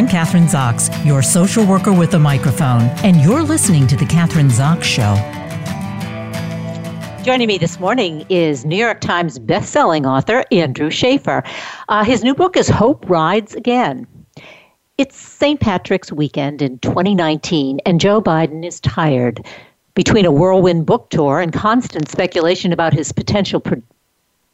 I'm Kathryn Zox, your social worker with a microphone, and you're listening to The Kathryn Zox Show. Joining me this morning is New York Times bestselling author Andrew Shaffer. Uh, his new book is Hope Rides Again. It's St. Patrick's weekend in 2019, and Joe Biden is tired. Between a whirlwind book tour and constant speculation about his potential pre-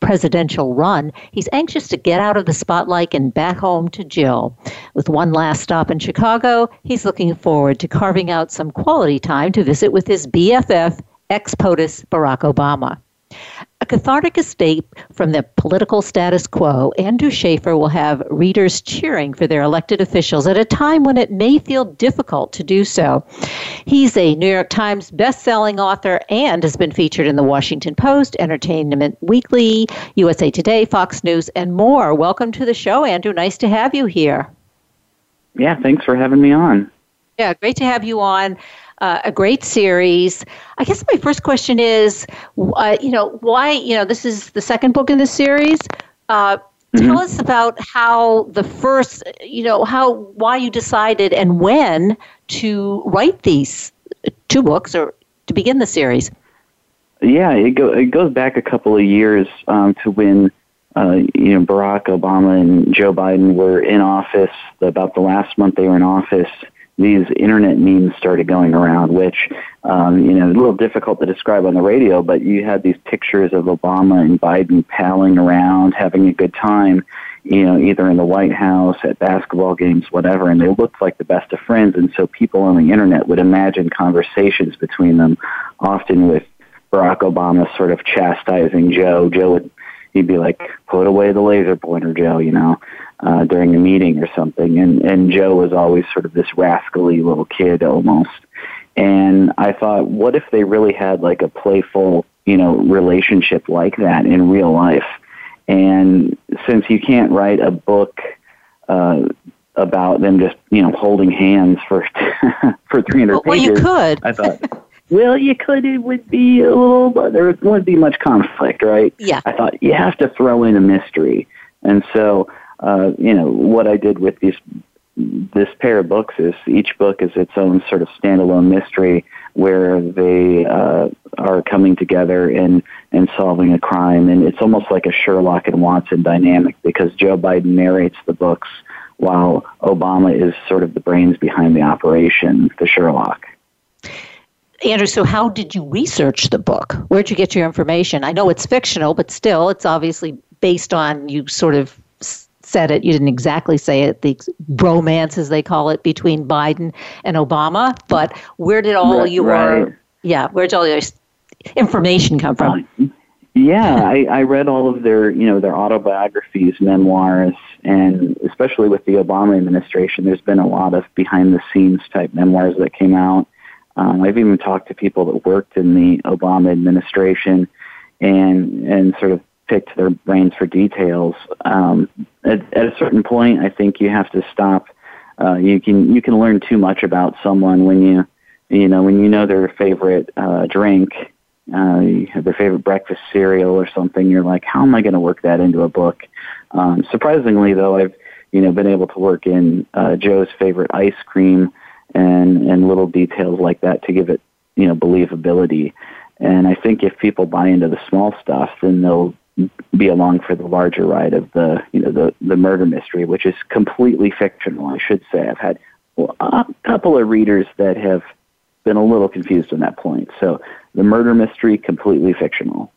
presidential run, he's anxious to get out of the spotlight and back home to Jill. With one last stop in Chicago, he's looking forward to carving out some quality time to visit with his BFF, ex POTUS Barack Obama. A cathartic escape from the political status quo, Andrew Shaffer will have readers cheering for their elected officials at a time when it may feel difficult to do so. He's a New York Times best-selling author and has been featured in the Washington Post, Entertainment Weekly, USA Today, Fox News, and more. Welcome to the show, Andrew. Nice to have you here. Yeah, thanks for having me on. Yeah, great to have you on uh, a great series. I guess my first question is, uh, you know, why, you know, this is the second book in the series. Uh, mm-hmm. Tell us about how the first, you know, how, why you decided and when to write these two books or to begin the series. Yeah, it, go, it goes back a couple of years um, to when uh, you know Barack Obama and Joe Biden were in office. About the last month they were in office, these internet memes started going around, which, um, you know, a little difficult to describe on the radio, but you had these pictures of Obama and Biden palling around, having a good time, you know, either in the White House, at basketball games, whatever, and they looked like the best of friends. And so people on the internet would imagine conversations between them, often with Barack Obama sort of chastising Joe. Joe would, he'd be like, put away the laser pointer, Joe, you know uh, during a meeting or something. And, and Joe was always sort of this rascally little kid almost. And I thought, what if they really had like a playful, you know, relationship like that in real life? And since you can't write a book uh, about them just, you know, holding hands for for 300 well, pages, well, you could. I thought, well, you could. It would be a little, but there wouldn't be much conflict, right? Yeah. I thought you have to throw in a mystery, and so uh, you know, what I did with these this pair of books is each book is its own sort of standalone mystery where they uh, are coming together and and solving a crime, and it's almost like a Sherlock and Watson dynamic because Joe Biden narrates the books while Obama is sort of the brains behind the operation, the Sherlock. Andrew, so how did you research the book? Where'd you get your information? I know it's fictional, but still, it's obviously based on you sort of said it. You didn't exactly say it. The bromance, as they call it, between Biden and Obama. But where did all right, your right. yeah, where did all your information come from? Uh, yeah, I, I read all of their you know their autobiographies, memoirs, and especially with the Obama administration, there's been a lot of behind the scenes type memoirs that came out. Um, I've even talked to people that worked in the Obama administration and and sort of picked their brains for details. Um, at, at, a certain point, I think you have to stop. Uh, you can you can learn too much about someone when you you know when you know their favorite uh, drink, uh, their favorite breakfast cereal or something. You're like, how am I going to work that into a book? Um, surprisingly, though, I've you know been able to work in uh, Joe's favorite ice cream and and little details like that to give it you know believability. And I think if people buy into the small stuff, then they'll be along for the larger ride of the you know the the murder mystery, which is completely fictional. I should say I've had a couple of readers that have been a little confused on that point. So the murder mystery completely fictional.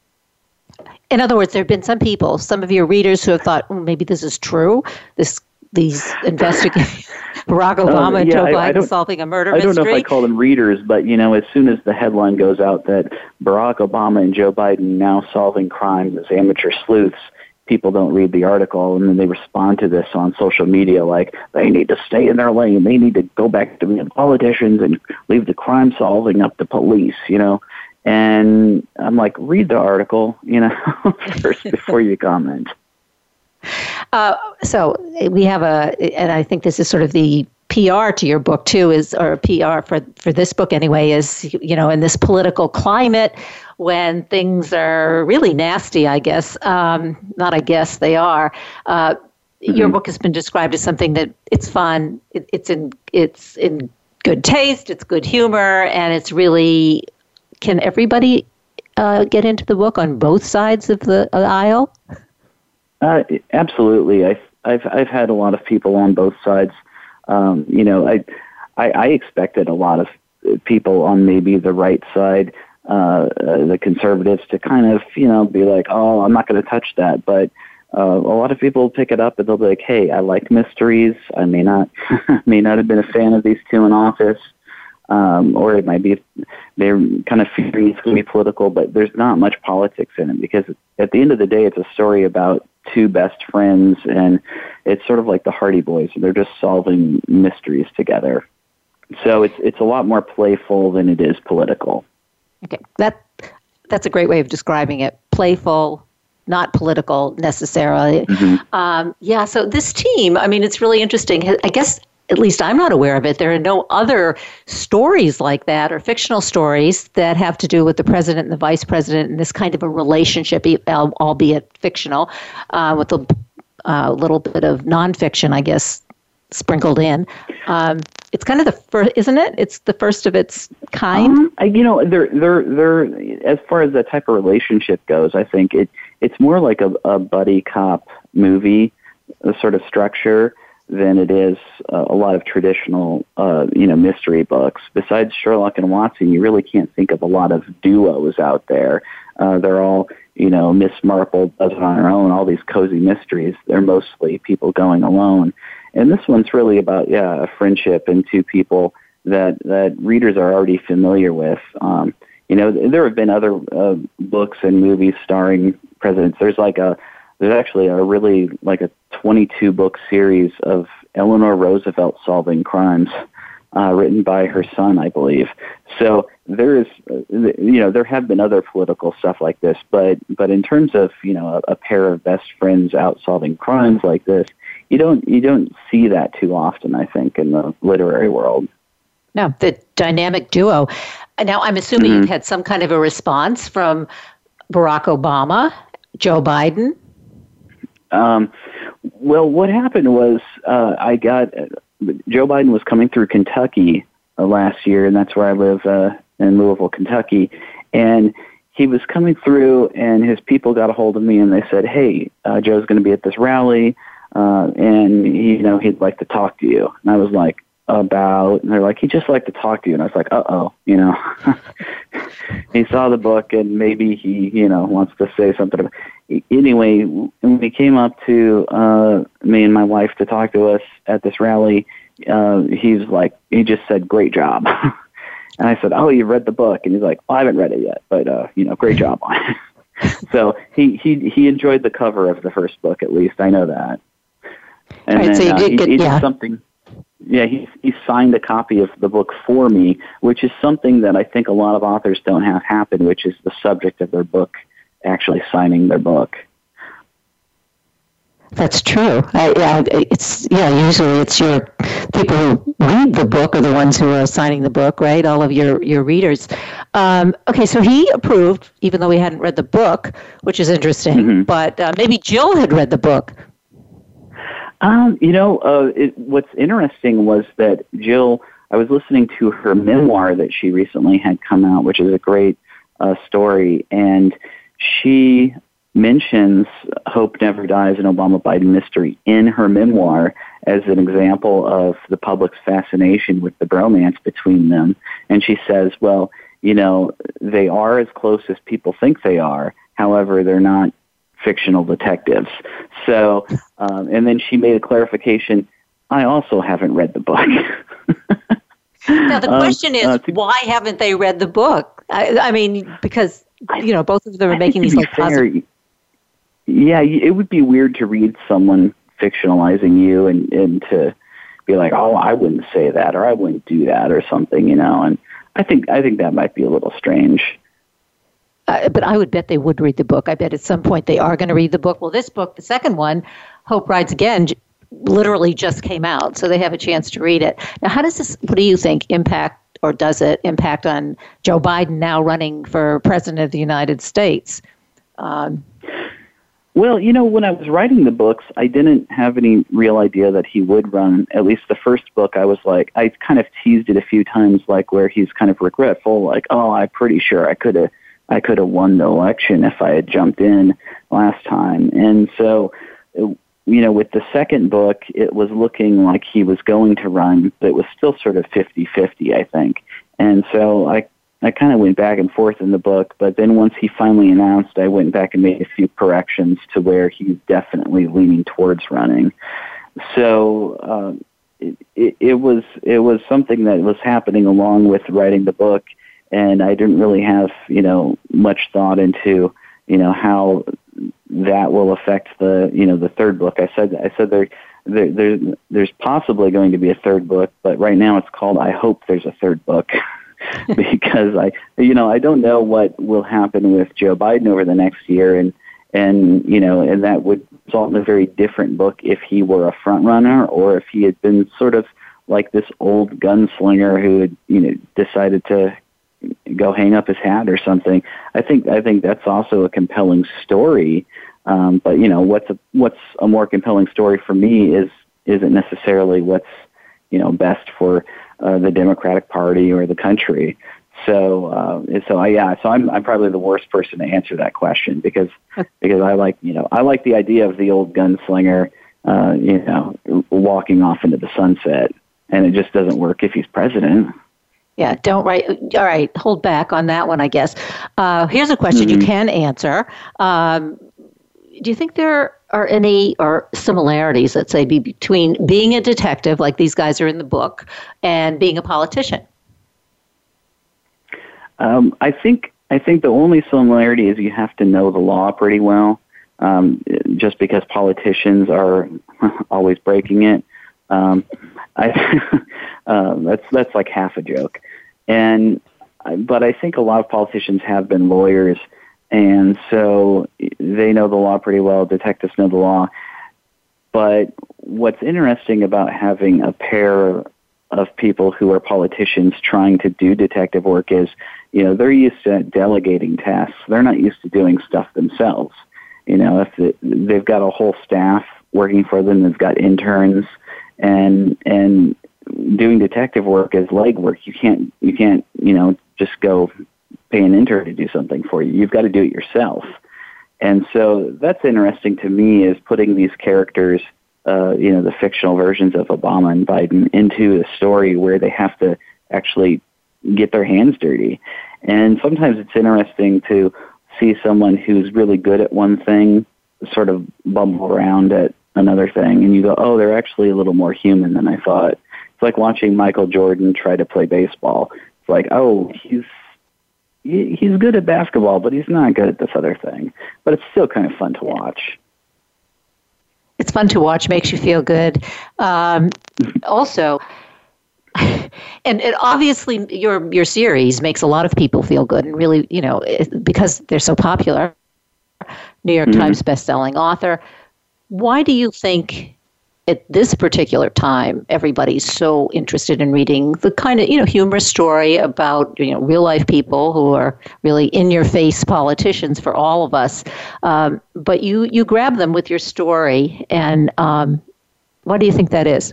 In other words, there have been some people, some of your readers who have thought, well, maybe this is true. This these investigators, Barack um, Obama um, yeah, and Joe I, Biden I solving a murder mystery. I don't know if I call them readers, but you know, as soon as the headline goes out that Barack Obama and Joe Biden now solving crimes as amateur sleuths, people don't read the article and then they respond to this on social media like they need to stay in their lane. They need to go back to being politicians and leave the crime solving up to police, you know. And I'm like, read the article, you know, first before you comment. Uh, so we have a, and I think this is sort of the PR to your book too, is or PR for for this book anyway, is you know in this political climate when things are really nasty. I guess um, not. I guess they are. Uh, mm-hmm. your book has been described as something that it's fun, it, it's in it's in good taste, it's good humor, and it's really can everybody uh, get into the book on both sides of the aisle? Uh, absolutely. I've, I've I've had a lot of people on both sides. Um, you know, I, I I expected a lot of people on maybe the right side, uh, uh, the conservatives, to kind of you know be like, oh, I'm not going to touch that, but. Uh, a lot of people pick it up and they'll be like, "Hey, I like mysteries. I may not may not have been a fan of these two in office, um, or it might be they're kind of fearing it's going to be political, but there's not much politics in it because at the end of the day, it's a story about two best friends, and it's sort of like the Hardy Boys. They're just solving mysteries together. So it's it's a lot more playful than it is political. Okay, that that's a great way of describing it. Playful, not political necessarily. Mm-hmm. Um, yeah. So this team, I mean, it's really interesting. I guess at least I'm not aware of it. There are no other stories like that or fictional stories that have to do with the president and the vice president and this kind of a relationship, albeit fictional, uh, with a uh, little bit of nonfiction, I guess, sprinkled in. Um, it's kind of the first, isn't it? It's the first of its kind. Um, you know, they're they're they're as far as the type of relationship goes. I think it it's more like a, a buddy cop movie, sort of structure than it is uh, a lot of traditional, uh, you know, mystery books. Besides Sherlock and Watson, you really can't think of a lot of duos out there. Uh, they're all, you know, Miss Marple does it on her own. All these cozy mysteries. They're mostly people going alone, and this one's really about yeah, a friendship and two people that that readers are already familiar with. Um, you know, there have been other uh, books and movies starring presidents. There's like a there's actually a really like a 22 book series of Eleanor Roosevelt solving crimes, uh, written by her son, I believe. So there is, you know, there have been other political stuff like this, but but in terms of you know a, a pair of best friends out solving crimes like this, you don't you don't see that too often. I think in the literary world. No, the dynamic duo. Now I'm assuming mm-hmm. you've had some kind of a response from Barack Obama, Joe Biden. Um, well, what happened was uh, I got Joe Biden was coming through Kentucky uh, last year, and that's where I live uh, in Louisville, Kentucky, and he was coming through, and his people got a hold of me, and they said, "Hey, uh, Joe's going to be at this rally, uh, and he, you know he'd like to talk to you." And I was like, "About?" And they're like, "He'd just like to talk to you," and I was like, "Uh oh," you know. he saw the book, and maybe he, you know, wants to say something. About, anyway, when he came up to uh, me and my wife to talk to us at this rally, uh, he's like, he just said, "Great job." and I said, "Oh, you read the book?" And he's like, well, "I haven't read it yet, but uh, you know, great job on it." so he he he enjoyed the cover of the first book, at least I know that. And right, then so uh, he, get, he yeah. did something. Yeah, he he signed a copy of the book for me, which is something that I think a lot of authors don't have happen, which is the subject of their book actually signing their book. That's true. I, yeah, it's yeah. Usually, it's your people who read the book are the ones who are signing the book, right? All of your your readers. Um, okay, so he approved, even though he hadn't read the book, which is interesting. Mm-hmm. But uh, maybe Jill had read the book. Um, you know, uh, it, what's interesting was that Jill. I was listening to her memoir that she recently had come out, which is a great uh, story, and she mentions Hope Never Dies, an Obama Biden mystery in her memoir as an example of the public's fascination with the bromance between them. And she says, well, you know, they are as close as people think they are. However, they're not fictional detectives. So, um, and then she made a clarification. I also haven't read the book. now the um, question um, is, uh, to, why haven't they read the book? I, I mean, because you know, both of them are making these like fair, positive. Yeah, it would be weird to read someone fictionalizing you and and to be like, oh, I wouldn't say that or I wouldn't do that or something, you know. And I think I think that might be a little strange. Uh, but I would bet they would read the book. I bet at some point they are going to read the book. Well, this book, the second one, Hope Rides Again, literally just came out, so they have a chance to read it. Now, how does this? What do you think impact or does it impact on Joe Biden now running for president of the United States? Um, Well, you know, when I was writing the books, I didn't have any real idea that he would run. At least the first book, I was like, I kind of teased it a few times, like where he's kind of regretful, like, oh, I'm pretty sure I could have, I could have won the election if I had jumped in last time. And so, you know, with the second book, it was looking like he was going to run, but it was still sort of 50-50, I think. And so I I kind of went back and forth in the book, but then once he finally announced, I went back and made a few corrections to where he's definitely leaning towards running. So um, it, it, it was it was something that was happening along with writing the book, and I didn't really have you know much thought into you know how that will affect the you know the third book. I said I said there. There, there, there's possibly going to be a third book, but right now it's called I Hope There's a Third Book. because I, you know, I don't know what will happen with Joe Biden over the next year, and and you know, and that would result in a very different book if he were a front runner or if he had been sort of like this old gunslinger who had, you know, decided to go hang up his hat or something. I think I think that's also a compelling story. Um, but you know, what's a what's a more compelling story for me is isn't necessarily what's you know best for uh, the Democratic Party or the country. So, uh, so I, yeah, so I'm I'm probably the worst person to answer that question because because I like you know I like the idea of the old gunslinger, uh, you know, walking off into the sunset, and it just doesn't work if he's president. Yeah, don't write. All right, hold back on that one, I guess. Uh, here's a question mm-hmm. you can answer. Um, do you think there are any or similarities, let's say, between being a detective, like these guys are in the book, and being a politician? Um, I think I think the only similarity is you have to know the law pretty well. Um, just because politicians are always breaking it, um, I, uh, that's that's like half a joke. And uh, but I think a lot of politicians have been lawyers and so they know the law pretty well. Detectives know the law. But what's interesting about having a pair of people who are politicians trying to do detective work is, you know, they're used to delegating tasks. They're not used to doing stuff themselves. You know, if they've got a whole staff working for them, they've got interns, and and doing detective work is legwork. You can't you can't you know just go pay an intern to do something for you. You've got to do it yourself. And so that's interesting to me is putting these characters, uh, you know, the fictional versions of Obama and Biden into a story where they have to actually get their hands dirty. And sometimes it's interesting to see someone who's really good at one thing sort of bumble around at another thing and you go, oh, they're actually a little more human than I thought. It's like watching Michael Jordan try to play baseball. It's like, oh, he's he's good at basketball, but he's not good at this other thing. But it's still kind of fun to watch. It's fun to watch, makes you feel good. Um, also, and, and obviously your your series makes a lot of people feel good, and really, you know, because they're so popular. New York mm-hmm. Times best-selling author. Why do you think at this particular time, everybody's so interested in reading the kind of you know humorous story about you know real life people who are really in your face politicians for all of us. Um, but you you grab them with your story, and um, what do you think that is?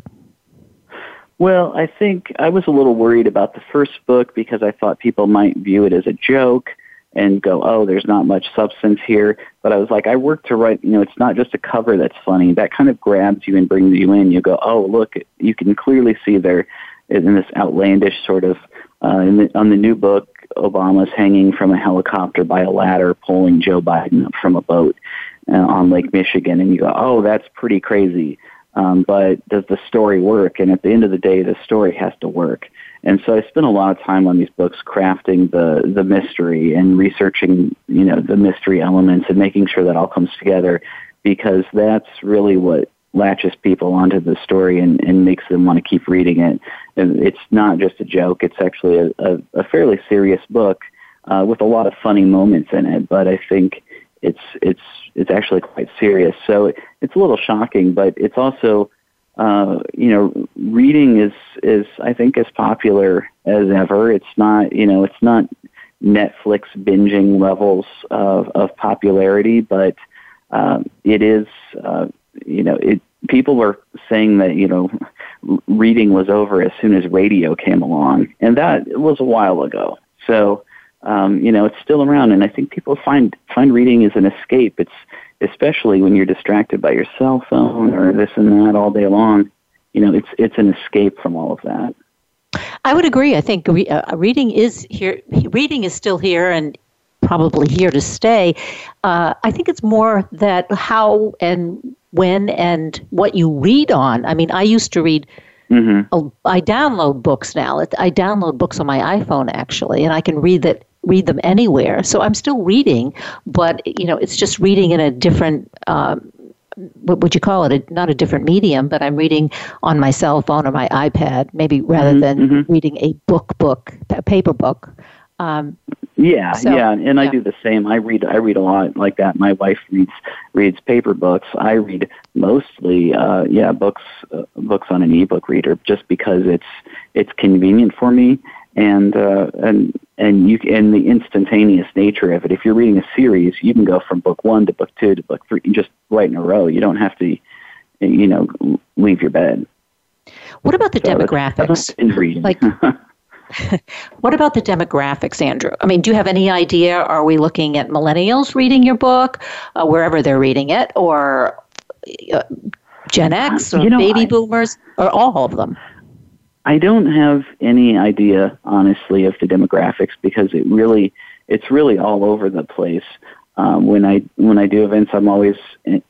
Well, I think I was a little worried about the first book because I thought people might view it as a joke and go, oh, there's not much substance here. But I was like, I work to write, you know, it's not just a cover that's funny. That kind of grabs you and brings you in. You go, oh, look, you can clearly see there in this outlandish sort of, uh, in the, on the new book, Obama's hanging from a helicopter by a ladder, pulling Joe Biden up from a boat uh, on Lake Michigan. And you go, oh, that's pretty crazy. Um, but does the story work? And at the end of the day, the story has to work. And so I spent a lot of time on these books crafting the, the mystery and researching, you know, the mystery elements and making sure that all comes together because that's really what latches people onto the story and, and makes them want to keep reading it. And it's not just a joke. It's actually a, a, a fairly serious book uh, with a lot of funny moments in it, but I think it's, it's, it's actually quite serious. So it, it's a little shocking, but it's also uh, you know, reading is is I think as popular as ever. It's not you know it's not Netflix binging levels of of popularity, but um, it is, uh, you know, it, people were saying that, you know, reading was over as soon as radio came along, and that was a while ago. So, um, you know, it's still around, and I think people find find reading is an escape. It's especially when you're distracted by your cell phone or this and that all day long. You know, it's it's an escape from all of that. I would agree. I think re- uh, reading is here. Reading is still here, and probably here to stay. Uh, I think it's more that how and when and what you read on. I mean, I used to read. Mm-hmm. I download books now. I download books on my iPhone actually, and I can read that read them anywhere. So I'm still reading, but you know, it's just reading in a different. Um, what would you call it? A, not a different medium, but I'm reading on my cell phone or my iPad, maybe rather mm-hmm, than mm-hmm. reading a book, book, a paper book. Um, yeah, so, yeah, and I do the same. I read I read a lot like that. My wife reads reads paper books. I read mostly uh yeah, books uh, books on an ebook reader just because it's it's convenient for me and uh and and you and the instantaneous nature of it. If you're reading a series, you can go from book 1 to book 2 to book 3 just right in a row. You don't have to you know leave your bed. What about the so demographics? Like what about the demographics, Andrew? I mean, do you have any idea? Are we looking at millennials reading your book, uh, wherever they're reading it, or uh, Gen X, or you know, baby I, boomers, or all of them? I don't have any idea, honestly, of the demographics because it really, it's really all over the place. Um, when I when I do events, I'm always eh,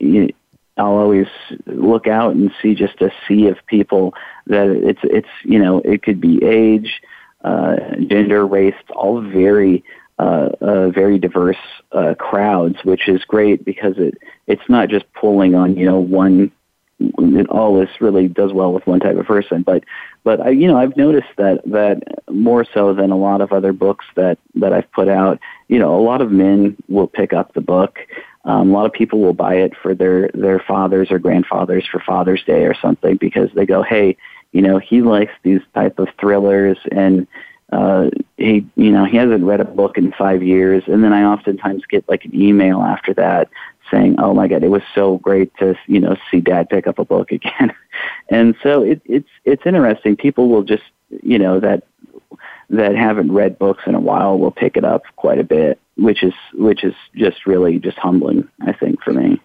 I'll always look out and see just a sea of people that it's it's you know it could be age, uh, gender, race, all very uh, uh, very diverse uh, crowds, which is great because it it's not just pulling on you know one. It, all this really does well with one type of person, but but I, you know I've noticed that that more so than a lot of other books that that I've put out. You know, a lot of men will pick up the book. Um, a lot of people will buy it for their their fathers or grandfathers for Father's Day or something because they go, hey, you know, he likes these type of thrillers and uh he you know he hasn't read a book in five years. And then i oftentimes get like an email after that saying oh my god it was so great to you know see dad pick up a book again. And so it it's it's interesting. People will just you know that that haven't read books in a while will pick it up quite a bit which is which is just really just humbling i think for me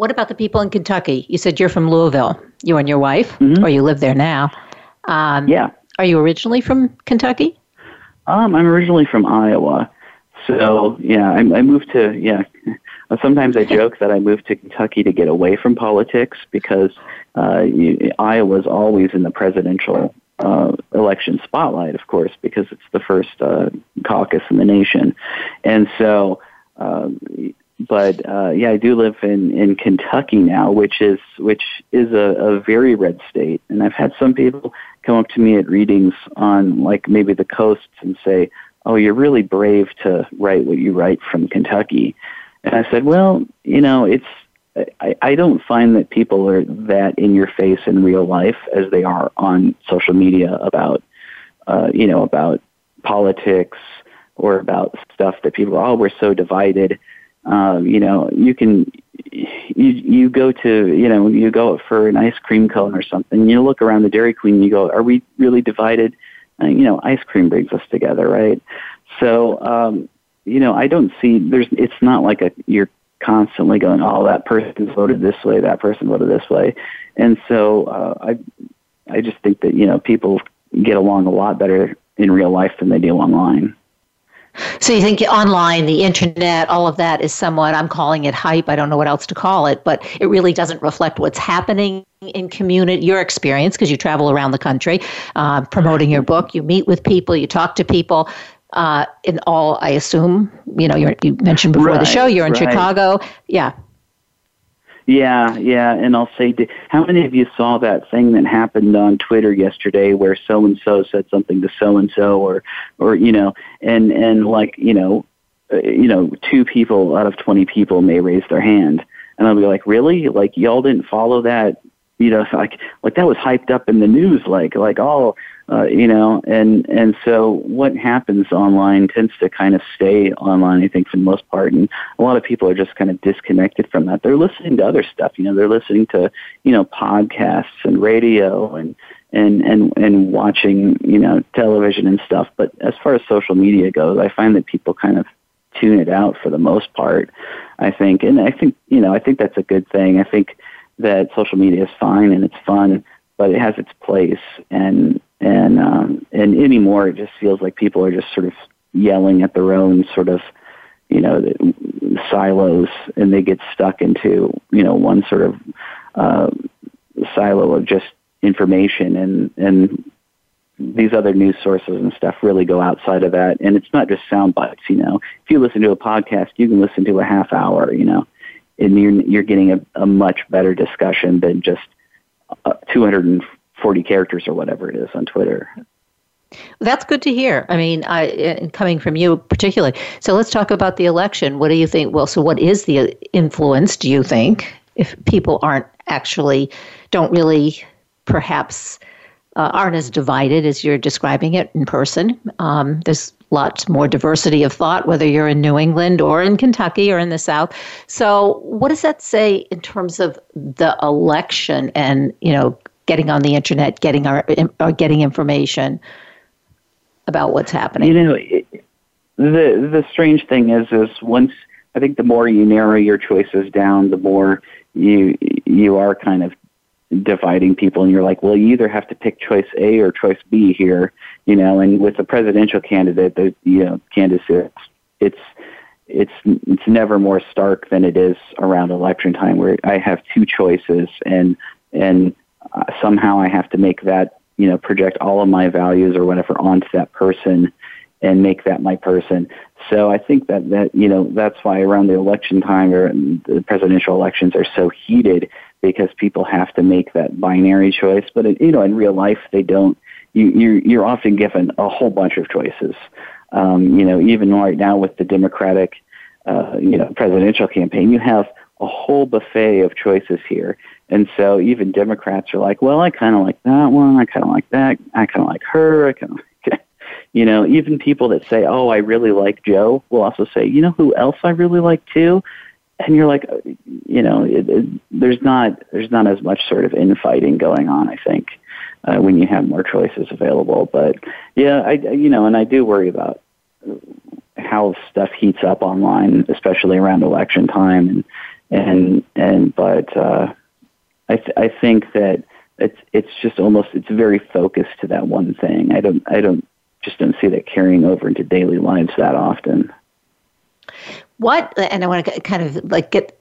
what about the people in Kentucky? You said you're from Louisville, you and your wife, mm-hmm. or you live there now. Um, yeah. Are you originally from Kentucky? Um, I'm originally from Iowa. So, yeah, I, I moved to, yeah, sometimes I joke that I moved to Kentucky to get away from politics because uh, Iowa's always in the presidential uh, election spotlight, of course, because it's the first uh, caucus in the nation. And so, um, but uh, yeah, I do live in in Kentucky now, which is which is a, a very red state. And I've had some people come up to me at readings on like maybe the coasts and say, "Oh, you're really brave to write what you write from Kentucky." And I said, "Well, you know, it's I, I don't find that people are that in your face in real life as they are on social media about, uh, you know, about politics or about stuff that people, oh, we're so divided um, you know, you can you you go to you know you go for an ice cream cone or something. You look around the Dairy Queen. And you go, are we really divided? Uh, you know, ice cream brings us together, right? So, um, you know, I don't see there's. It's not like a you're constantly going, oh, that person voted this way, that person voted this way, and so uh, I I just think that you know people get along a lot better in real life than they do online. So you think online, the internet, all of that is somewhat, I'm calling it hype. I don't know what else to call it, but it really doesn't reflect what's happening in community, your experience, because you travel around the country uh, promoting your book. You meet with people, you talk to people. Uh, in all, I assume, you know, you mentioned before right, the show, you're in right. Chicago. Yeah. Yeah, yeah, and I'll say, how many of you saw that thing that happened on Twitter yesterday, where so and so said something to so and so, or, or you know, and and like you know, uh, you know, two people out of twenty people may raise their hand, and I'll be like, really? Like y'all didn't follow that? You know, like like that was hyped up in the news, like like oh Uh, you know, and and so what happens online tends to kind of stay online. I think for the most part, and a lot of people are just kind of disconnected from that. They're listening to other stuff. You know, they're listening to you know podcasts and radio and and and and watching you know television and stuff. But as far as social media goes, I find that people kind of tune it out for the most part. I think, and I think you know, I think that's a good thing. I think that social media is fine and it's fun, but it has its place, and and um, and anymore it just feels like people are just sort of yelling at their own sort of you know silos, and they get stuck into you know one sort of uh, silo of just information and and these other news sources and stuff really go outside of that. And it's not just sound bites, you know. If you listen to a podcast, you can listen to a half hour, you know, and you're, you're getting a, a much better discussion than just uh, 240 characters or whatever it is on Twitter. That's good to hear. I mean, I, coming from you particularly. So let's talk about the election. What do you think? Well, so what is the influence, do you think, if people aren't actually, don't really perhaps uh, aren't as divided as you're describing it in person. Um, there's lots more diversity of thought, whether you're in New England or in Kentucky or in the South. So, what does that say in terms of the election and you know getting on the internet, getting our or getting information about what's happening? You know, it, the the strange thing is, is once I think the more you narrow your choices down, the more you you are kind of dividing people and you're like, well, you either have to pick choice A or choice B here, you know, and with a presidential candidate, the, you know, candidates, it's, it's, it's never more stark than it is around election time where I have two choices and, and uh, somehow I have to make that, you know, project all of my values or whatever onto that person and make that my person. So I think that that you know that's why around the election time or the presidential elections are so heated because people have to make that binary choice. But it, you know, in real life, they don't. You, you're you're often given a whole bunch of choices. Um, you know, even right now with the Democratic, uh, you know, presidential campaign, you have a whole buffet of choices here. And so even Democrats are like, well, I kind of like that one. I kind of like that. I kind of like her. I kind of, like you know, even people that say, oh, I really like Joe will also say, you know who else I really like too? and you're like, you know, it, it, there's not there's not as much sort of infighting going on. I think uh, when you have more choices available. But yeah, I you know, and I do worry about how stuff heats up online, especially around election time, and and and but uh, I th- I think that it's it's just almost it's very focused to that one thing. I don't I don't just don't see that carrying over into daily lives that often what and i want to kind of like get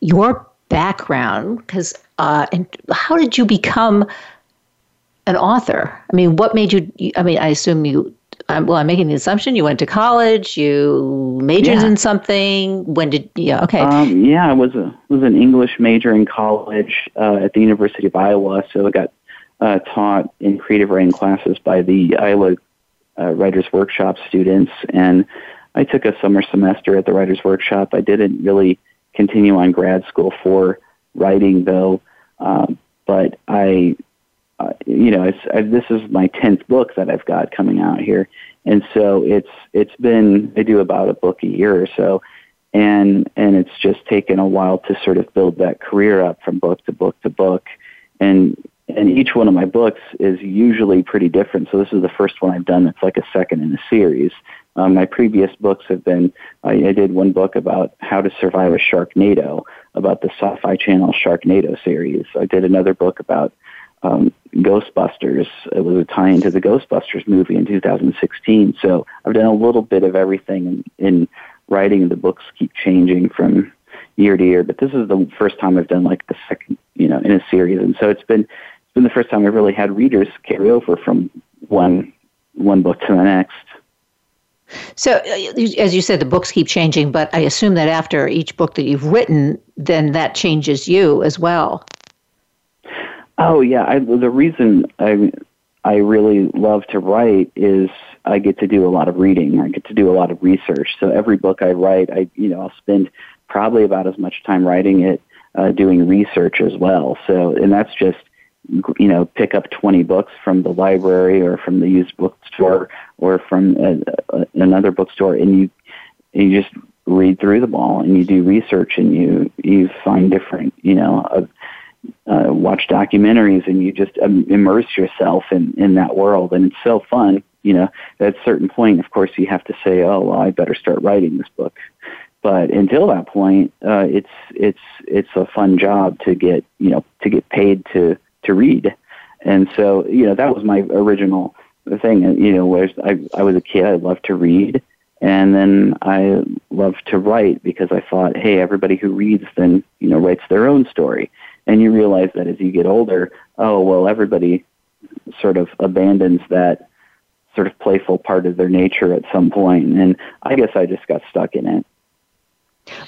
your background because uh, and how did you become an author i mean what made you i mean i assume you um, well i'm making the assumption you went to college you majored yeah. in something when did yeah okay um, yeah i was a was an english major in college uh, at the university of iowa so i got uh, taught in creative writing classes by the iowa uh, writers workshop students and I took a summer semester at the Writers Workshop. I didn't really continue on grad school for writing, though. Um, but I, uh, you know, it's I, this is my tenth book that I've got coming out here, and so it's it's been I do about a book a year or so, and and it's just taken a while to sort of build that career up from book to book to book, and and each one of my books is usually pretty different. So this is the first one I've done that's like a second in a series. Um, my previous books have been, I, I did one book about how to survive a Sharknado, about the Sci-Fi Channel Sharknado series. I did another book about um, Ghostbusters. It was a tie into the Ghostbusters movie in 2016. So I've done a little bit of everything in, in writing. The books keep changing from year to year, but this is the first time I've done like the second, you know, in a series. And so it's been, it's been the first time I've really had readers carry over from one, one book to the next. So, uh, as you said, the books keep changing, but I assume that after each book that you've written, then that changes you as well. Oh yeah, I, the reason I I really love to write is I get to do a lot of reading. I get to do a lot of research. So every book I write, I you know I'll spend probably about as much time writing it, uh, doing research as well. So and that's just you know, pick up 20 books from the library or from the used bookstore or from a, a, another bookstore, and you you just read through them all and you do research and you you find different, you know, uh, uh, watch documentaries and you just um, immerse yourself in in that world, and it's so fun. You know, at a certain point, of course, you have to say, "Oh, well, I better start writing this book." But until that point, uh, it's it's it's a fun job to get you know to get paid to to read, and so you know that was my original thing. You know, where I I was a kid, I loved to read, and then I loved to write because I thought, hey, everybody who reads then you know writes their own story, and you realize that as you get older, oh well, everybody sort of abandons that sort of playful part of their nature at some point. and I guess I just got stuck in it.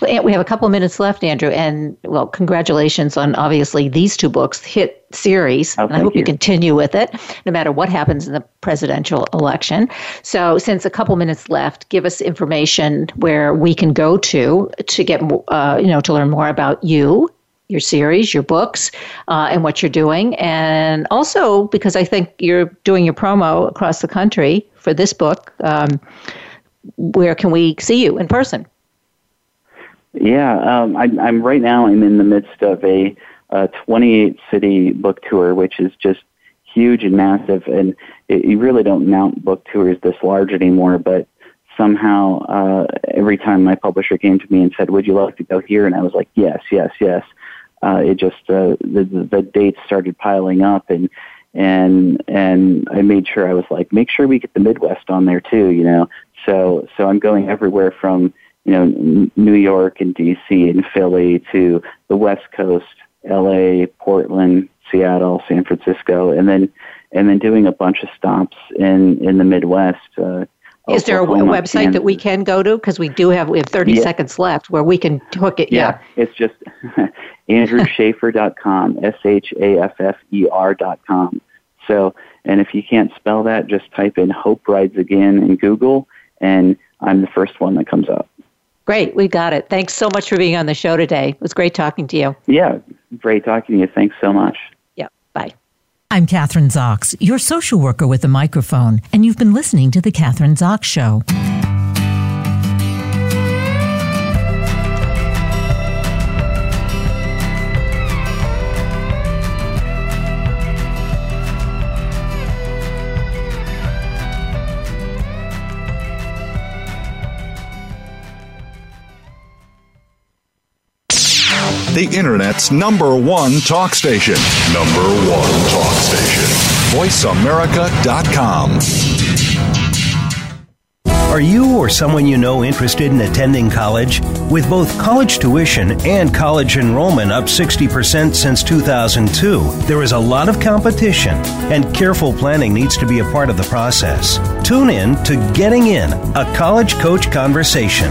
Well, we have a couple of minutes left, Andrew, and well, congratulations on obviously these two books, hit series. Oh, and I hope you. you continue with it, no matter what happens in the presidential election. So, since a couple minutes left, give us information where we can go to to get, uh, you know, to learn more about you your series, your books, uh, and what you're doing. And also because I think you're doing your promo across the country for this book, um, where can we see you in person? Yeah, um, I, I'm right now. I'm in the midst of a, a 28 city book tour, which is just huge and massive. And it, you really don't mount book tours this large anymore. But somehow, uh, every time my publisher came to me and said, "Would you like to go here?" and I was like, "Yes, yes, yes." Uh, it just uh, the the dates started piling up, and and and I made sure I was like, make sure we get the Midwest on there too, you know. So so I'm going everywhere from you know, New York and DC and Philly to the West Coast, LA, Portland, Seattle, San Francisco, and then and then doing a bunch of stops in in the Midwest. Uh, is there a, website Kansas. that we can go to? Because we do have we have thirty yeah. seconds left where we can hook it. Yeah, yeah. it's just andrewshaffer.com, s h a f f e r dot com. So, and if you can't spell that, just type in "Hope Rides Again" in Google, and I'm the first one that comes up. Great, we got it. Thanks so much for being on the show today. It was great talking to you. Yeah, great talking to you. Thanks so much. Yeah, bye. I'm Kathryn Zox, your social worker with a microphone, and you've been listening to The Kathryn Zox Show. The Internet's number one talk station. Number one talk station. VoiceAmerica.com. Are you or someone you know interested in attending college? With both college tuition and college enrollment up 60% since 2002, there is a lot of competition, and careful planning needs to be a part of the process. Tune in to Getting In, a college coach conversation,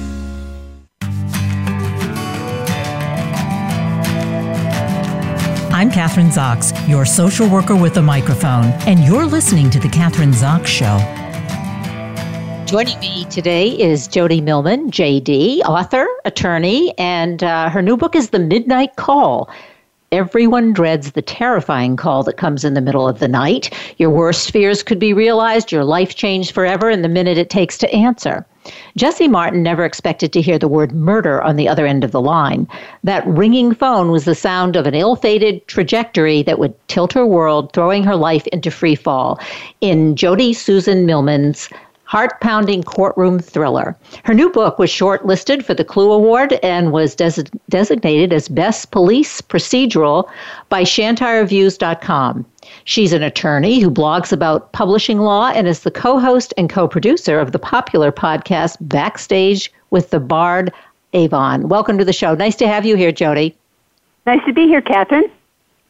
Kathryn Zox, your social worker with a microphone, and you're listening to The Kathryn Zox Show. Joining me today is Jodé Millman, JD, author, attorney, and uh, her new book is The Midnight Call. Everyone dreads the terrifying call that comes in the middle of the night. Your worst fears could be realized, your life changed forever in the minute it takes to answer. Jessie Martin never expected to hear the word murder on the other end of the line. That ringing phone was the sound of an ill fated trajectory that would tilt her world, throwing her life into free fall. In Jodé Susan Millman's heart pounding courtroom thriller. Her new book was shortlisted for the Clue Award and was des- designated as Best Police Procedural by ChantiReviews.com. She's an attorney who blogs about publishing law and is the co host and co producer of the popular podcast Backstage with the Bard Avon. Welcome to the show. Nice to have you here, Jodé. Nice to be here, Kathryn.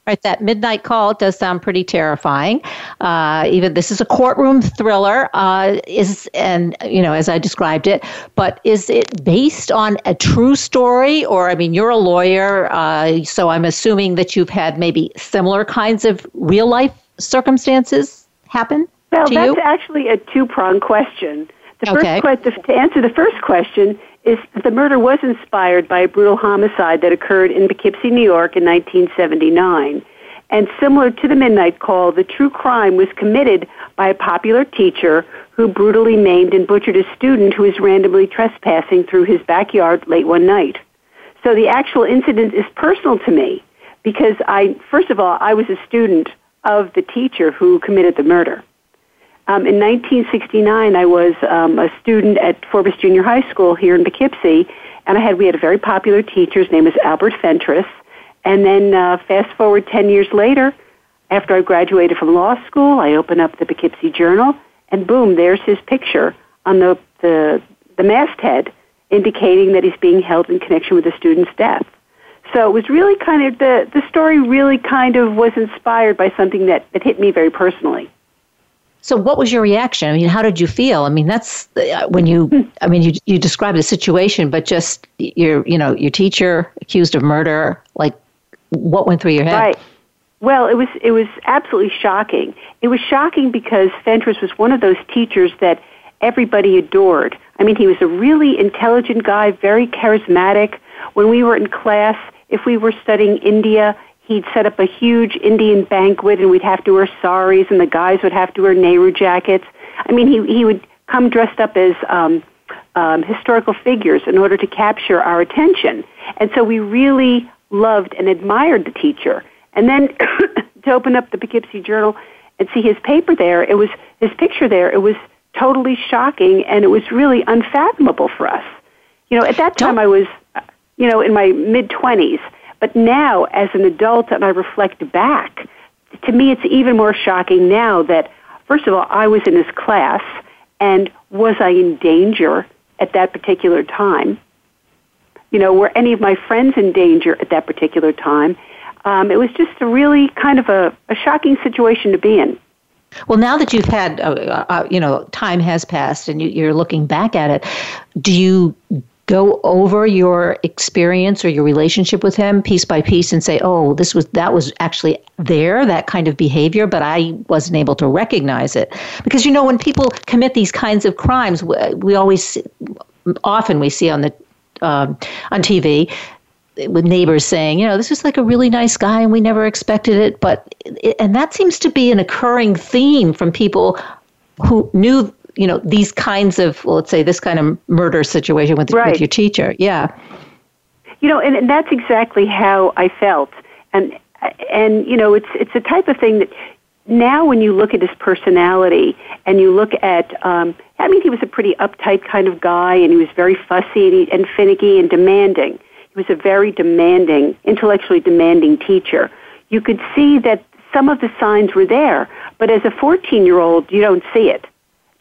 Right, that midnight call does sound pretty terrifying. Uh, even this is a courtroom thriller, uh, is and you know as I described it. But is it based on a true story, or I mean, you're a lawyer, uh, so I'm assuming that you've had maybe similar kinds of real life circumstances happen. Well, that's you? actually a two pronged question. The Okay. first que- to answer the first question is the murder was inspired by a brutal homicide that occurred in Poughkeepsie, New York in 1979. And similar to the Midnight Call, the true crime was committed by a popular teacher who brutally maimed and butchered a student who was randomly trespassing through his backyard late one night. So the actual incident is personal to me because I, first of all, I was a student of the teacher who committed the murder. Um, in 1969, I was um, a student at Forbes Junior High School here in Poughkeepsie, and I had we had a very popular teacher. His name was Albert Fentress. And then uh, fast forward 10 years later, after I graduated from law school, I opened up the Poughkeepsie Journal, and boom, there's his picture on the the, the masthead, indicating that he's being held in connection with the student's death. So it was really kind of the the story really kind of was inspired by something that, that hit me very personally. So, what was your reaction? I mean, how did you feel? I mean, that's uh, when you. I mean, you you described the situation, but just your you know your teacher accused of murder. Like, what went through your head? Right. Well, it was it was absolutely shocking. It was shocking because Fentress was one of those teachers that everybody adored. I mean, he was a really intelligent guy, very charismatic. When we were in class, if we were studying India, he'd set up a huge Indian banquet and we'd have to wear saris and the guys would have to wear Nehru jackets. I mean, he he would come dressed up as um, um, historical figures in order to capture our attention. And so we really loved and admired the teacher. And then to open up the Poughkeepsie Journal and see his paper there, it was his picture there. It was totally shocking, and it was really unfathomable for us. You know, at that time I was, uh, you know, in my mid twenties. But now, as an adult, and I reflect back, to me, it's even more shocking now that, first of all, I was in his class, and was I in danger at that particular time? You know, were any of my friends in danger at that particular time? Um, it was just a really kind of a, a shocking situation to be in. Well, now that you've had, uh, uh, you know, time has passed and you, you're looking back at it, do you go over your experience or your relationship with him piece by piece and say, "Oh, this was that was actually there, that kind of behavior, but I wasn't able to recognize it." Because you know, when people commit these kinds of crimes, we, always, often we see on the um, on TV with neighbors saying, you know, this is like a really nice guy and we never expected it. But, and that seems to be an occurring theme from people who knew, you know, these kinds of, well, let's say this kind of murder situation with, Right. with your teacher. Yeah. You know, and, and that's exactly how I felt. And and you know, it's it's a type of thing that now when you look at his personality and you look at, um, I mean, he was a pretty uptight kind of guy, and he was very fussy and, he, and finicky and demanding. He was a very demanding, intellectually demanding teacher. You could see that some of the signs were there, but as a 14 year old, you don't see it.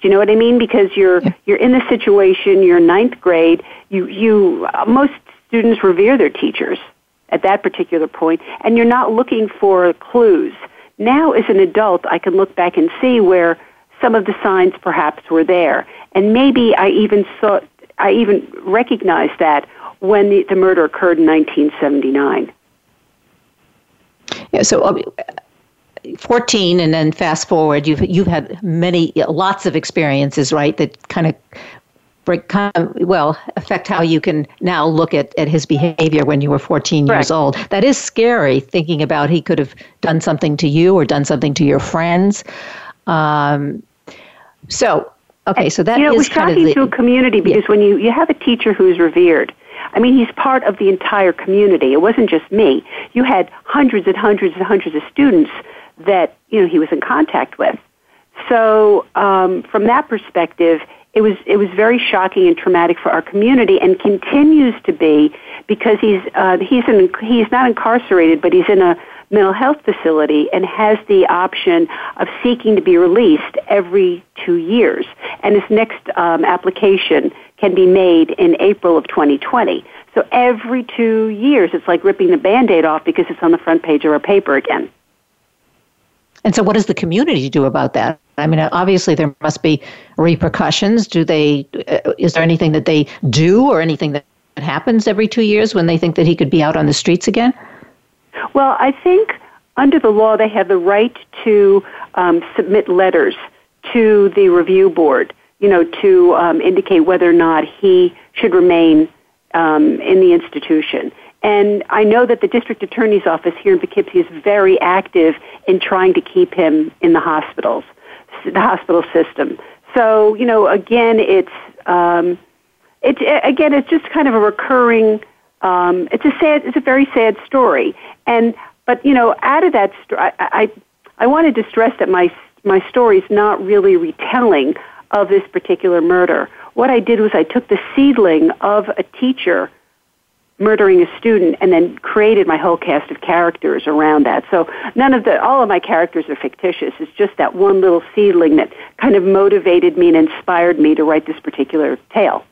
Do you know what I mean? Because you're yeah. you're in the situation. You're ninth grade. You you uh, most students revere their teachers at that particular point, and you're not looking for clues. Now, as an adult, I can look back and see where some of the signs perhaps were there, and maybe I even saw I even recognized that when the, the murder occurred in 1979. Yeah, so uh, 14 and then fast forward you've you've had many lots of experiences right that kind of break kind of, well affect how you can now look at, at his behavior when you were 14 right. years old that is scary thinking about he could have done something to you or done something to your friends um, so okay so that you know, is it was kind shocking of the, to a community because yeah. when you you have a teacher who's revered I mean, he's part of the entire community. It wasn't just me. You had hundreds and hundreds and hundreds of students that you know he was in contact with. So um, from that perspective, it was it was very shocking and traumatic for our community, and continues to be because he's uh, he's in, he's not incarcerated, but he's in a mental health facility and has the option of seeking to be released every two years. And his next um, application can be made in April of 2020. So every two years, it's like ripping the band aid off because it's on the front page of our paper again. And so, what does the community do about that? I mean, obviously, there must be repercussions. Do they? Uh, is there anything that they do, or anything that happens every two years when they think that he could be out on the streets again? Well, I think under the law, they have the right to um, submit letters to the review board. You know, to um, indicate whether or not he should remain um, in the institution. And I know that the district attorney's office here in Poughkeepsie is very active in trying to keep him in the hospitals, the hospital system. So, you know, again, it's, um, it's, again, it's just kind of a recurring, um, it's a sad, it's a very sad story. And, but, you know, out of that, story, I, I, I wanted to stress that my, my story is not really retelling of this particular murder. What I did was I took the seedling of a teacher murdering a student and then created my whole cast of characters around that. So none of the, all of my characters are fictitious. It's just that one little seedling that kind of motivated me and inspired me to write this particular tale.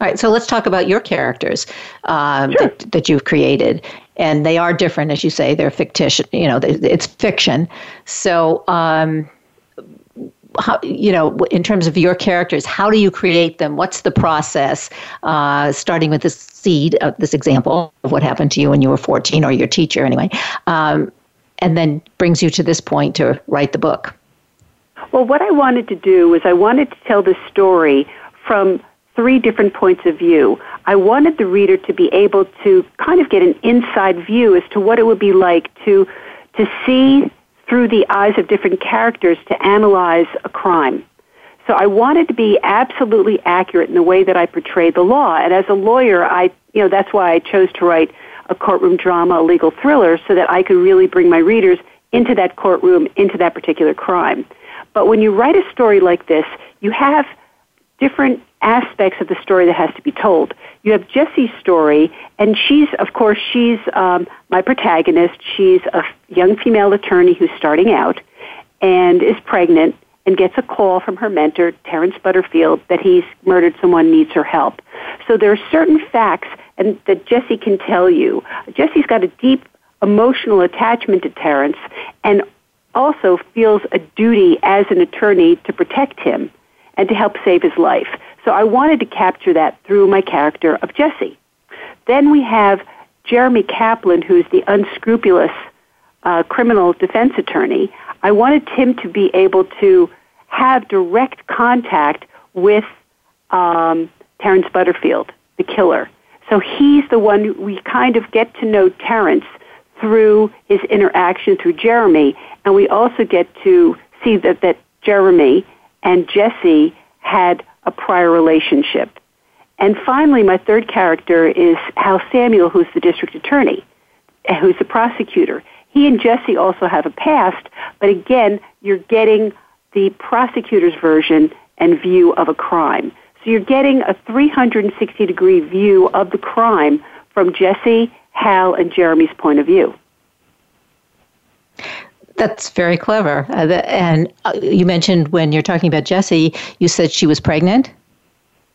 All right, so let's talk about your characters um, sure. that, that you've created, and they are different, as you say. They're fictitious. You know, it's fiction. So, um, how, you know, in terms of your characters, how do you create them? What's the process? Uh, starting with this seed, of this example of what happened to you when you were 14, or your teacher anyway, um, and then brings you to this point to write the book. Well, what I wanted to do was I wanted to tell the story from three different points of view. I wanted the reader to be able to kind of get an inside view as to what it would be like to to see through the eyes of different characters to analyze a crime. So I wanted to be absolutely accurate in the way that I portrayed the law. And as a lawyer, I, you know, that's why I chose to write a courtroom drama, a legal thriller, so that I could really bring my readers into that courtroom, into that particular crime. But when you write a story like this, you have different aspects of the story that has to be told. You have Jessie's story, and she's, of course, she's um, my protagonist. She's a young female attorney who's starting out and is pregnant and gets a call from her mentor, Terrence Butterfield, that he's murdered someone, needs her help. So there are certain facts and that Jessie can tell you. Jessie's got a deep emotional attachment to Terrence and also feels a duty as an attorney to protect him and to help save his life. So I wanted to capture that through my character of Jessie. Then we have Jeremy Kaplan, who's the unscrupulous uh, criminal defense attorney. I wanted him to be able to have direct contact with um, Terrence Butterfield, the killer. So he's the one we kind of get to know Terrence through his interaction through Jeremy, and we also get to see that, that Jeremy and Jessie had a prior relationship. And finally, my third character is Hal Samuel, who's the district attorney, who's the prosecutor. he and Jessie also have a past, but again, you're getting the prosecutor's version and view of a crime. So you're getting a 360 degree view of the crime from Jessie, Hal, and Jeremy's point of view. That's very clever. Uh, and uh, you mentioned when you're talking about Jessie, you said she was pregnant?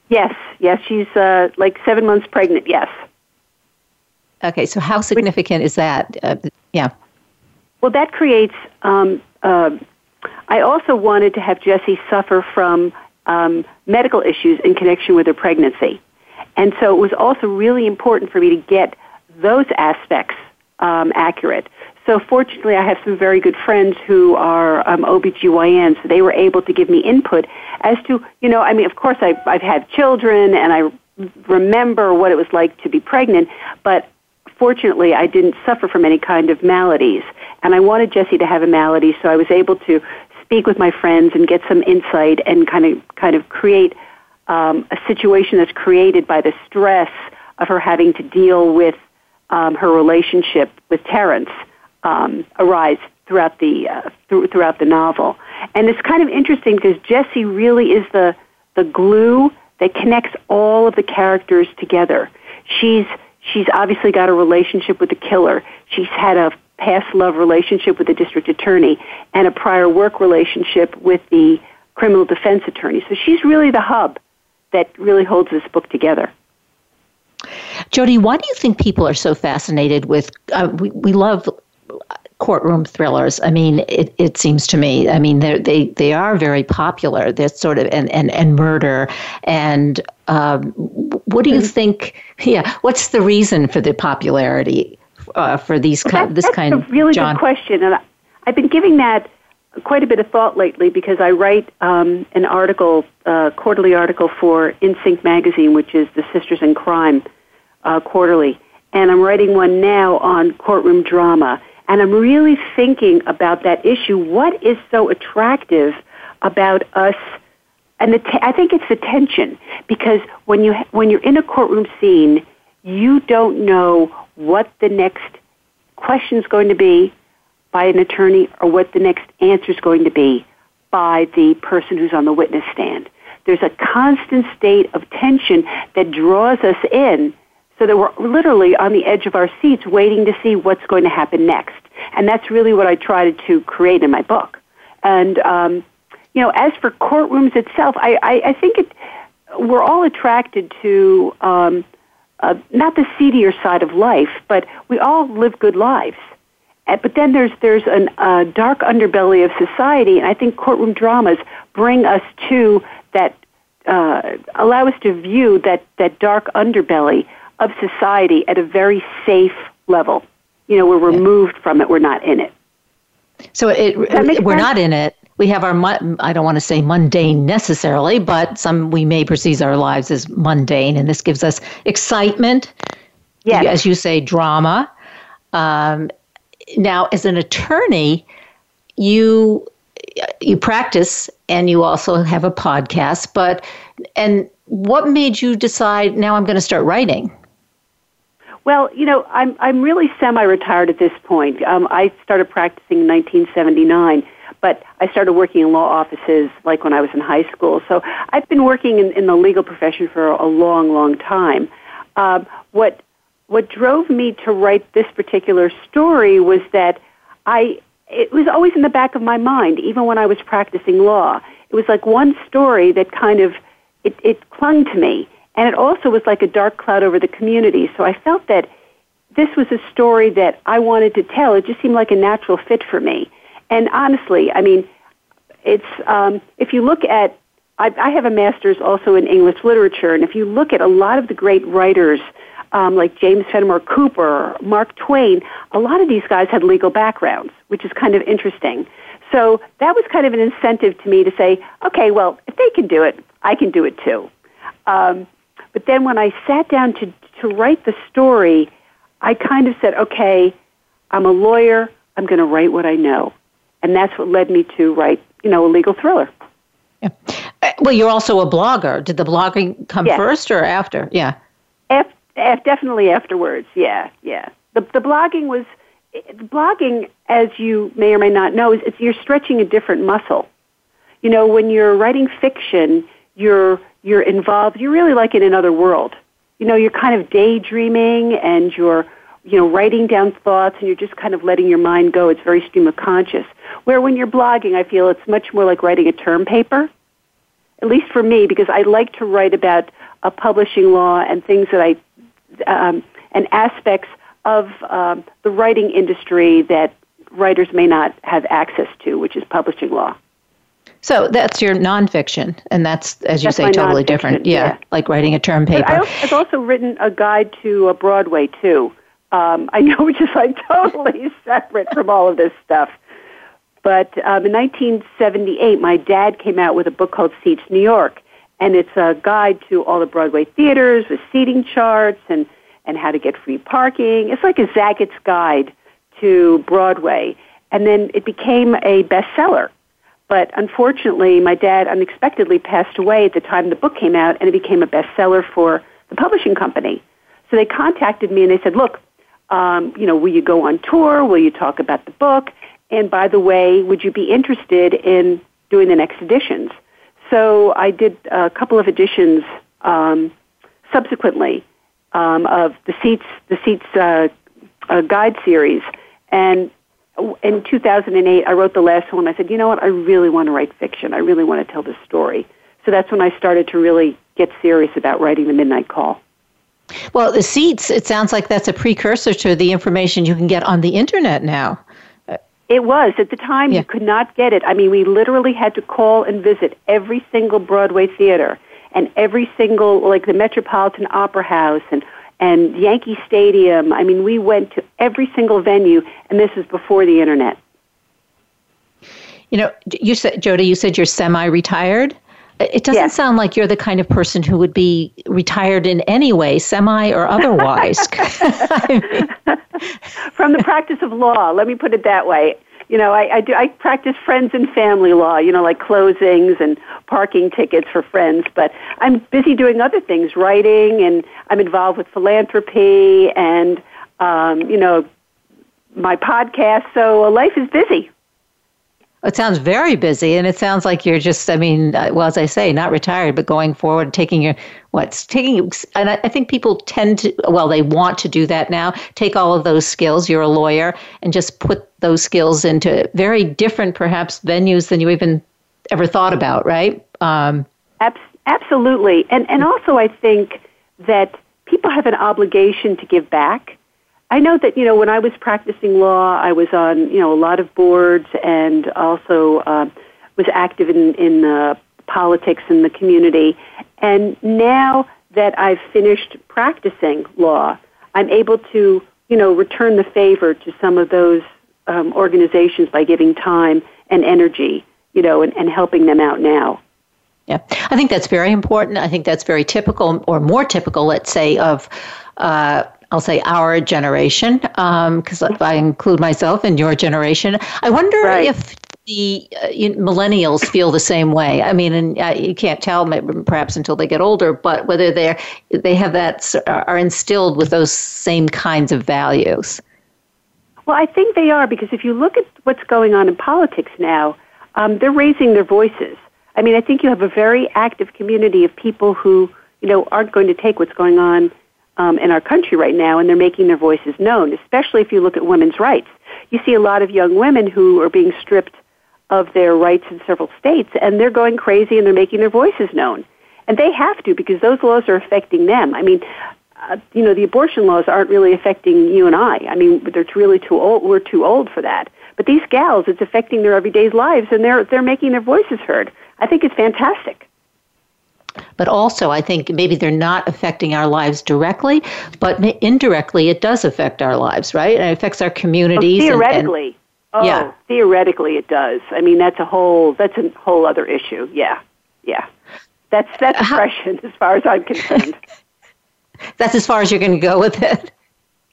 Yes, yes, she's uh, like seven months pregnant, yes. Okay, so how significant is that? Uh, yeah. Well, that creates. Um, uh, I also wanted to have Jessie suffer from um, medical issues in connection with her pregnancy. And so it was also really important for me to get those aspects um, accurate. So fortunately, I have some very good friends who are um, OBGYNs. So they were able to give me input as to, you know, I mean, of course, I, I've had children and I remember what it was like to be pregnant, but fortunately, I didn't suffer from any kind of maladies. And I wanted Jessie to have a malady, so I was able to speak with my friends and get some insight and kind of kind of create um, a situation that's created by the stress of her having to deal with um, her relationship with Terrence um, arise throughout the uh, th- throughout the novel. And it's kind of interesting because Jessie really is the the glue that connects all of the characters together. She's she's obviously got a relationship with the killer. She's had a past love relationship with the district attorney and a prior work relationship with the criminal defense attorney. So she's really the hub that really holds this book together. Jodé, why do you think people are so fascinated with? Uh, we we love courtroom thrillers. I mean, it, it seems to me. I mean, they they are very popular. They're sort of and and, and murder. And um, what do you mm-hmm. think? Yeah, what's the reason for the popularity uh, for these well, this that's kind? of really John? good question, and I, I've been giving that quite a bit of thought lately because I write um, an article, uh, quarterly article for InSinC magazine, which is the Sisters in Crime uh, quarterly, and I'm writing one now on courtroom drama. And I'm really thinking about that issue. What is so attractive about us? And te- I think it's the tension because when you when you're in a courtroom scene, you don't know what the next question is going to be by an attorney or what the next answer is going to be by the person who's on the witness stand. There's a constant state of tension that draws us in so that we're literally on the edge of our seats waiting to see what's going to happen next. And that's really what I tried to create in my book. And, um, you know, as for courtrooms itself, I, I, I think it, we're all attracted to um, uh, not the seedier side of life, but we all live good lives. But then there's there's a uh, dark underbelly of society, and I think courtroom dramas bring us to that, uh, allow us to view that that dark underbelly of society at a very safe level. You know, we're removed from it, we're not in it. So it, we're not in it. We have our, I don't want to say mundane necessarily, but some we may perceive our lives as mundane, and this gives us excitement. Yes. As you say, drama. Um, now, as an attorney, you you practice and you also have a podcast. But and what made you decide now I'm going to start writing? Well, you know, I'm I'm really semi-retired at this point. Um, I started practicing in 1979, but I started working in law offices like when I was in high school. So I've been working in, in the legal profession for a long, long time. Um, what what drove me to write this particular story was that I it was always in the back of my mind, even when I was practicing law. It was like one story that kind of it, it clung to me and it also was like a dark cloud over the community. So I felt that this was a story that I wanted to tell. It just seemed like a natural fit for me. And honestly, I mean, it's um, if you look at, I, I have a master's also in English literature, and if you look at a lot of the great writers, um, like James Fenimore Cooper, Mark Twain, a lot of these guys had legal backgrounds, which is kind of interesting. So that was kind of an incentive to me to say, okay, well, if they can do it, I can do it too. Um, but then when I sat down to, to write the story, I kind of said, okay, I'm a lawyer. I'm going to write what I know. And that's what led me to write, you know, a legal thriller. Yeah. Uh, well, you're also a blogger. Did the blogging come yes. first or after? Yeah. F, F, definitely afterwards. Yeah, yeah. The, the blogging was, blogging, as you may or may not know, is it's, you're stretching a different muscle. You know, when you're writing fiction, you're you're involved. You're really like in another world. You know, you're kind of daydreaming and you're you know writing down thoughts and you're just kind of letting your mind go. It's very stream of conscious. Where when you're blogging, I feel it's much more like writing a term paper. At least for me, because I like to write about a publishing law and things that I um, and aspects of um, the writing industry that writers may not have access to, which is publishing law. So that's your nonfiction, and that's, as you That's say, totally different. Yeah, yeah. like writing a term But I paper. also, I've also written a guide to uh, Broadway too. Um, I know, which is like totally separate from all of this stuff. But um, in 1978, my dad came out with a book called Seats New York, and it's a guide to all the Broadway theaters with seating charts and and how to get free parking. It's like a Zagat's guide to Broadway, and then it became a bestseller. But unfortunately, my dad unexpectedly passed away at the time the book came out, and it became a bestseller for the publishing company. So they contacted me and they said, "Look, um, you know, will you go on tour? Will you talk about the book? And by the way, would you be interested in doing the next editions?" So I did a couple of editions um, subsequently um, of the seats, the seats uh, uh, guide series, and in 2008, I wrote the last one. I said, you know what? I really want to write fiction. I really want to tell this story. So that's when I started to really get serious about writing the Midnight Call. Well, the seats, it sounds like that's a precursor to the information you can get on the internet now. It was. At the time, Yeah. you could not get it. I mean, we literally had to call and visit every single Broadway theater and every single, like the Metropolitan Opera House and, and Yankee Stadium. I mean, we went to every single venue, and this is before the internet. You know, you said, Jodé, you said you're semi retired. It doesn't Yes. sound like you're the kind of person who would be retired in any way, semi or otherwise. I mean, From the practice of law, let me put it that way. You know, I, I do. I practice friends and family law. You know, like closings and parking tickets for friends. But I'm busy doing other things, writing, and I'm involved with philanthropy, and um, you know, my podcast. So life is busy. It sounds very busy, and it sounds like you're just, I mean, uh, well, as I say, not retired, but going forward, taking your, what's taking, and I, I think people tend to, well, they want to do that now, take all of those skills, you're a lawyer, and just put those skills into very different, perhaps, venues than you even ever thought about, right? Um, Abs- absolutely. And, and also, I think that people have an obligation to give back. I know that, you know, when I was practicing law, I was on, you know, a lot of boards and also uh, was active in, in uh, politics in the community. And now that I've finished practicing law, I'm able to, you know, return the favor to some of those um, organizations by giving time and energy, you know, and, and helping them out now. Yeah, I think that's very important. I think that's very typical, or more typical, let's say, of, uh, I'll say, our generation, because if I include myself in your generation, I wonder Right. if the uh, millennials feel the same way. I mean, and uh, you can't tell, perhaps until they get older, but whether they're they have that are instilled with those same kinds of values. Well, I think they are because if you look at what's going on in politics now, um, they're raising their voices. I mean, I think you have a very active community of people who, you know, aren't going to take what's going on um, in our country right now, and they're making their voices known. Especially if you look at women's rights, you see a lot of young women who are being stripped of their rights in several states, and they're going crazy and they're making their voices known. And they have to because those laws are affecting them. I mean, uh, you know, the abortion laws aren't really affecting you and I. I mean, they're really too old. We're too old for that. But these gals, it's affecting their everyday lives, and they're they're making their voices heard. I think it's fantastic. But also, I think maybe they're not affecting our lives directly, but indirectly, it does affect our lives, right? And it affects our communities. Well, and- and- theoretically, oh, Yeah. theoretically, it does. I mean, that's a whole that's a whole other issue. Yeah, yeah. That's that's How- oppression as far as I'm concerned. that's as far as you're going to go with it.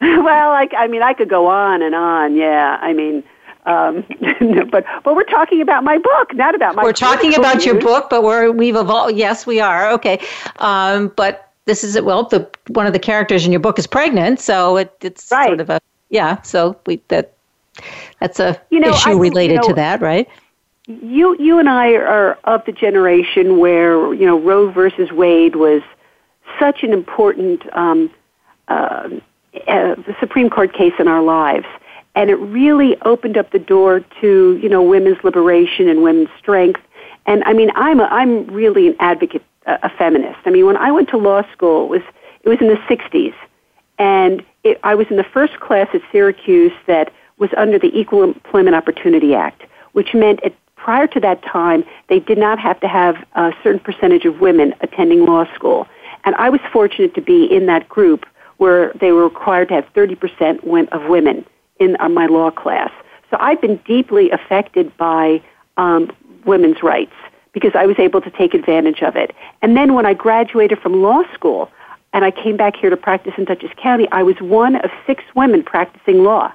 well, I, I mean, I could go on and on. Yeah, I mean, um, but but we're talking about my book, not about my. we're talking about your book, but we're we've evolved. Yes, we are. Okay, um, but this is well, the one of the characters in your book is pregnant, so it, it's Right. sort of a yeah. So we that that's a you know, issue I, related you know, to that, right? You you and I are of the generation where you know Roe versus Wade was such an important um, uh, uh, Supreme Court case in our lives, and it really opened up the door to you know women's liberation and women's strength. And I mean, I'm a, I'm really an advocate, a, a feminist. I mean, when I went to law school, it was it was in the '60s, and it, I was in the first class at Syracuse that was under the Equal Employment Opportunity Act, which meant at, prior to that time they did not have to have a certain percentage of women attending law school. And I was fortunate to be in that group where they were required to have 30% of women in uh, my law class. So I've been deeply affected by um, women's rights because I was able to take advantage of it. And then when I graduated from law school and I came back here to practice in Dutchess County, I was one of six women practicing law.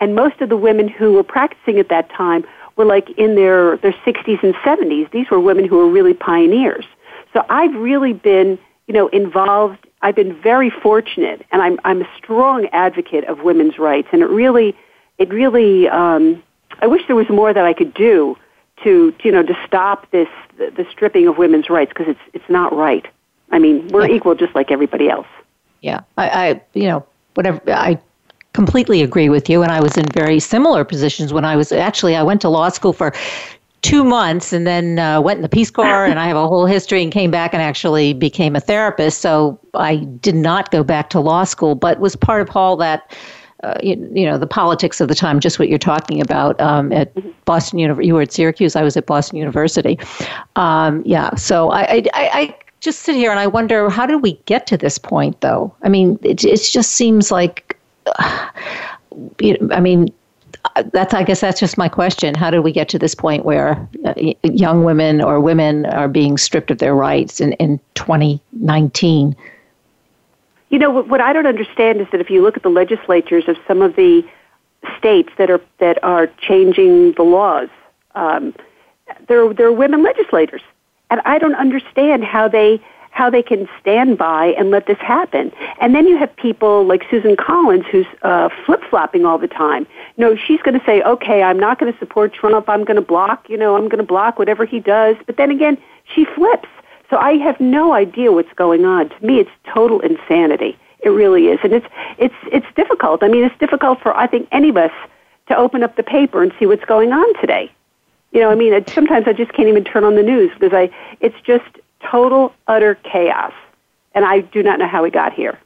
And most of the women who were practicing at that time were like in their, their 60s and 70s. These were women who were really pioneers. So I've really been, you know, involved. I've been very fortunate, and I'm I'm a strong advocate of women's rights. And it really, it really, um, I wish there was more that I could do to, you know, to stop this the, the stripping of women's rights because it's it's not right. I mean, we're yeah. equal just like everybody else. Yeah, I, I, you know, whatever I completely agree with you. And I was in very similar positions when I was actually, I went to law school for two months and then uh, went in the Peace Corps and I have a whole history and came back and actually became a therapist. So I did not go back to law school, but was part of all that. Uh, you, you, know the politics of the time, just what you're talking about um, at Boston University. You were at Syracuse. I was at Boston University. Um, yeah, so I, I, I, just sit here and I wonder how did we get to this point, though? I mean, it, it just seems like I mean, that's I guess that's just my question. How did we get to this point where uh, young women or women are being stripped of their rights in, in 2019? You know what I don't understand is that if you look at the legislatures of some of the states that are that are changing the laws, um, there there are women legislators, and I don't understand how they how they can stand by and let this happen. And then you have people like Susan Collins who's uh, flip flopping all the time. No, she's going to say, okay, I'm not going to support Trump. I'm going to block, you know, I'm going to block whatever he does. But then again, she flips. So I have no idea what's going on. To me, it's total insanity. It really is, and it's it's it's difficult. I mean, it's difficult for I think any of us to open up the paper and see what's going on today. You know, I mean, it, sometimes I just can't even turn on the news because I it's just total, utter chaos. And I do not know how we got here.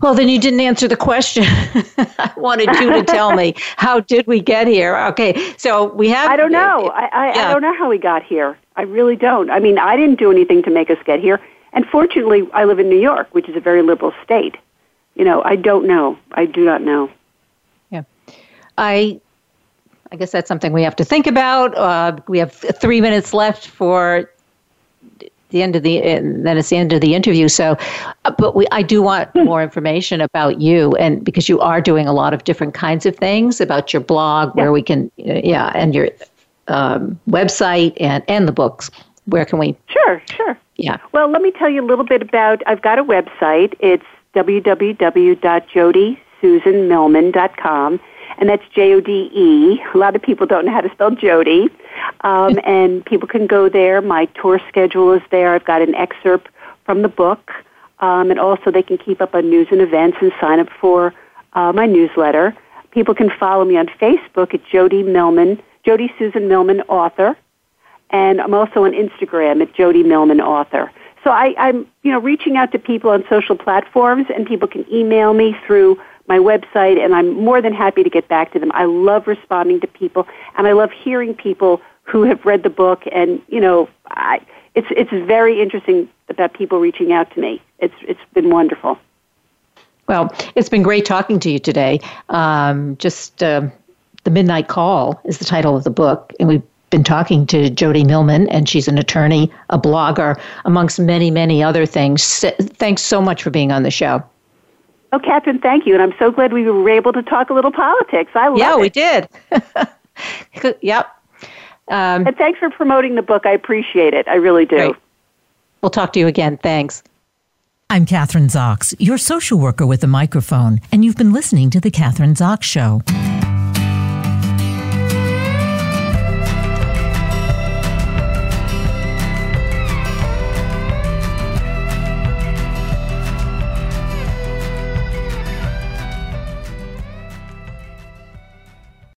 Well, then you didn't answer the question. I wanted you to tell me how did we get here? Okay, so we have. I don't know. I, I, yeah. I don't know how we got here. I really don't. I mean, I didn't do anything to make us get here. And fortunately, I live in New York, which is a very liberal state. You know, I don't know. I do not know. Yeah, I. I guess that's something we have to think about. Uh, we have three minutes left for the end of the and then it's the end of the interview. So uh, but we I do want hmm. more information about you and because you are doing a lot of different kinds of things about your blog yeah. where we can yeah and your um, website and and the books. Where can we sure sure. Yeah. Well let me tell you a little bit about I've got a website. It's www.jodesusanmillman.com and that's J O D E. A lot of people don't know how to spell Jodé, um, and people can go there. My tour schedule is there. I've got an excerpt from the book, um, and also they can keep up on news and events and sign up for uh, my newsletter. People can follow me on Facebook at Jodé Millman, Jodé Susan Millman Author, and I'm also on Instagram at Jodé Millman Author. So I, I'm, you know, reaching out to people on social platforms, and people can email me through my website, and I'm more than happy to get back to them. I love responding to people, and I love hearing people who have read the book, and you know, I, it's it's very interesting about people reaching out to me. It's it's been wonderful. Well, it's been great talking to you today. Um, just uh, the Midnight Call is the title of the book, and we've been talking to Jodé Millman, and she's an attorney, a blogger, amongst many, many other things. Thanks so much for being on the show. Oh, Kathryn, thank you. And I'm so glad we were able to talk a little politics. I love yeah, it. Yeah, we did. yep. Um, and thanks for promoting the book. I appreciate it. I really do. Great. We'll talk to you again. Thanks. I'm Kathryn Zox, your social worker with a microphone, and you've been listening to The Kathryn Zox Show.